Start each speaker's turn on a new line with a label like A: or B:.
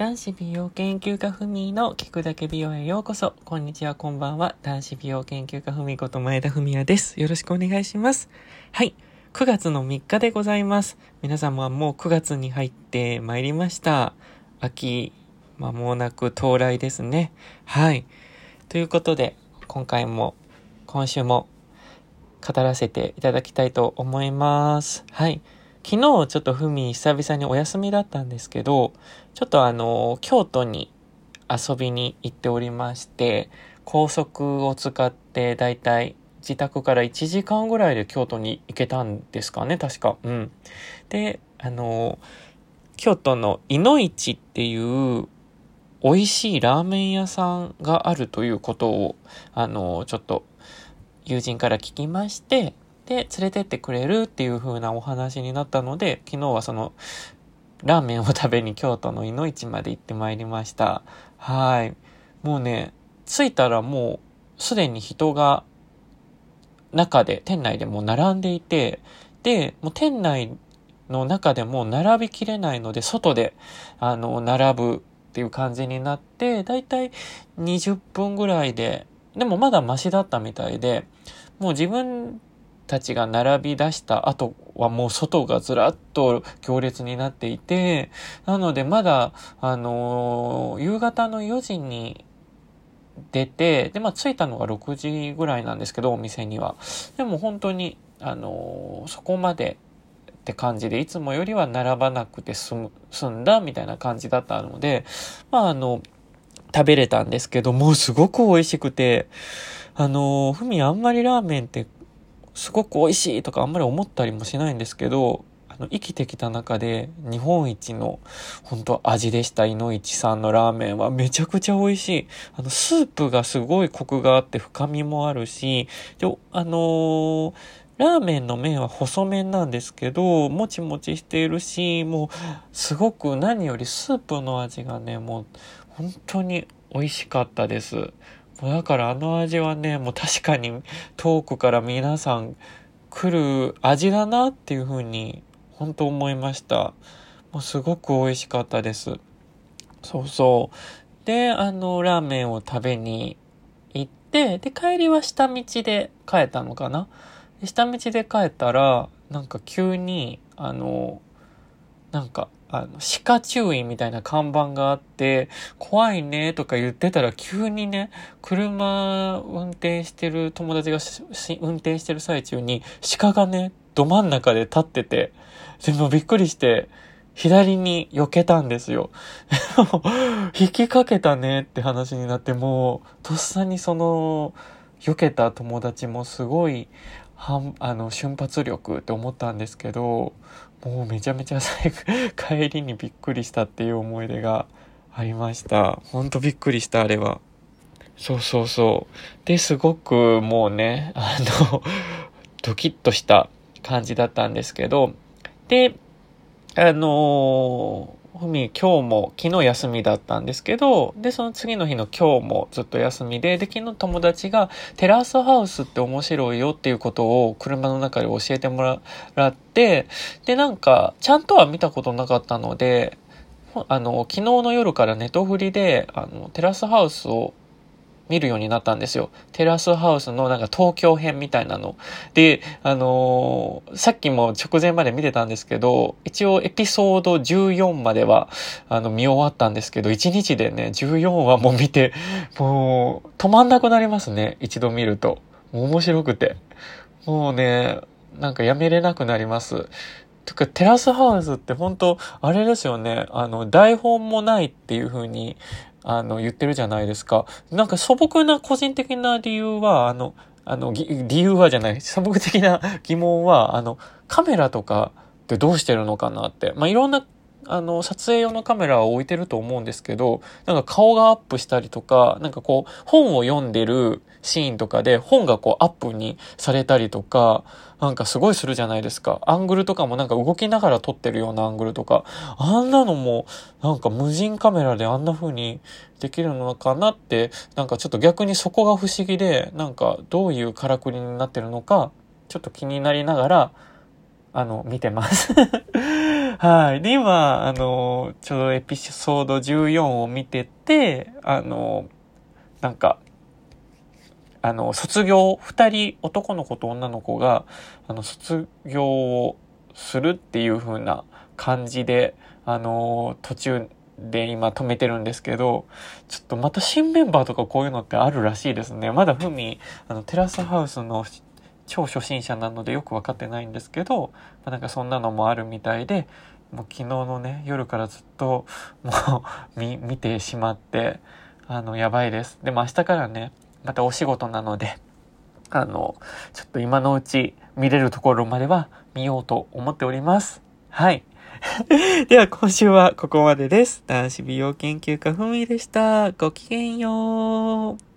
A: 男子美容研究家ふみの聞くだけ美容へようこそ。こんにちは、こんばんは。男子美容研究家ふみこと前田文也です。よろしくお願いします。はい。9月の3日でございます。皆様もう9月に入ってまいりました。秋、間もなく到来ですね。はい。ということで、今回も、今週も語らせていただきたいと思います。はい。昨日ちょっとふみ久々にお休みだったんですけど、ちょっとあの、京都に遊びに行っておりまして、高速を使ってだいたい自宅から1時間ぐらいで京都に行けたんですかね、確か。うん。で、あの、京都のいのいちっていう美味しいラーメン屋さんがあるということを、あの、ちょっと友人から聞きまして、で、連れてってくれるっていう風なお話になったので、昨日はその、ラーメンを食べに京都のいの市まで行ってまいりました。はい。もうね、着いたらもう、すでに人が、中で、店内でもう並んでいて、で、もう店内の中でも並びきれないので、外で、あの、並ぶっていう感じになって、だいたい20分ぐらいで、でもまだマシだったみたいで、もう自分たちが並び出した後はもう外がずらっと行列になっていて、なのでまだ、あのー、夕方の4時に出て、で、まあ着いたのが6時ぐらいなんですけど、お店には。でも本当に、あのー、そこまでって感じで、いつもよりは並ばなくて済む、済んだみたいな感じだったので、まああの、食べれたんですけど、もうすごく美味しくて、あの、ふみあんまりラーメンってすごく美味しいとかあんまり思ったりもしないんですけど、あの、生きてきた中で日本一の本当味でした、いのいちさんのラーメンはめちゃくちゃ美味しい。あの、スープがすごいコクがあって深みもあるし、で、あのーラーメンの麺は細麺なんですけど、もちもちしているし、もう、すごく何よりスープの味がね、もう、本当に美味しかったです。だからあの味はね、もう確かに遠くから皆さん来る味だなっていうふうに本当思いました。もうすごく美味しかったです。そうそう。で、あの、ラーメンを食べに行って、で、帰りは下道で帰ったのかな下道で帰ったら、なんか急に、あの、なんか、あの、歯科注意みたいな看板があって、怖いねとか言ってたら急にね、車運転してる友達が運転してる最中に鹿がね、ど真ん中で立ってて、でもびっくりして、左に避けたんですよ。引きかけたねって話になって、もう、とっさにその、避けた友達もすごい、はあの、瞬発力って思ったんですけど、もうめちゃめちゃ最後、帰りにびっくりしたっていう思い出がありました。ほんとびっくりした、あれは。そうそうそう。で、すごくもうね、あの、ドキッとした感じだったんですけど、で、あのふみ、今日も、昨日休みだったんですけど、で、その次の日の今日もずっと休みで、で、昨日友達がテラスハウスって面白いよっていうことを車の中で教えてもらって、で、なんか、ちゃんとは見たことなかったので、あの、昨日の夜からネトフリで、あの、テラスハウスを見るようになったんですよ。テラスハウスのなんか東京編みたいなの。で、あのー、さっきも直前まで見てたんですけど、一応エピソード14までは、あの、見終わったんですけど、1日でね、14話も見て、もう、止まんなくなりますね。一度見ると。面白くて。もうね、なんかやめれなくなります。とか、テラスハウスって本当あれですよね。あの、台本もないっていう風に、あの、言ってるじゃないですか。なんか素朴な個人的な理由は、あの、あの、理由はじゃない、素朴的な疑問は、あの、カメラとかってどうしてるのかなって。まあ、いろんなあの、撮影用のカメラを置いてると思うんですけど、なんか顔がアップしたりとか、なんかこう、本を読んでるシーンとかで本がこうアップにされたりとか、なんかすごいするじゃないですか。アングルとかもなんか動きながら撮ってるようなアングルとか、あんなのもなんか無人カメラであんな風にできるのかなって、なんかちょっと逆にそこが不思議で、なんかどういうからくりになってるのか、ちょっと気になりながら、あの、見てますはい。で、今、あの、ちょうどエピソード14を見てて、あの、なんか、あの、卒業、二人、男の子と女の子が、あの、卒業をするっていう風な感じで、あの、途中で今止めてるんですけど、ちょっとまた新メンバーとかこういうのってあるらしいですね。まだふみ、あの、テラスハウスの超初心者なのでよくわかってないんですけど、まあ、なんかそんなのもあるみたいで、もう昨日のね、夜からずっと、もう見、見てしまって、あの、やばいです。でも明日からね、またお仕事なので、あの、ちょっと今のうち見れるところまでは見ようと思っております。はい。では今週はここまでです。男子美容研究家ふみでした。ごきげんよう。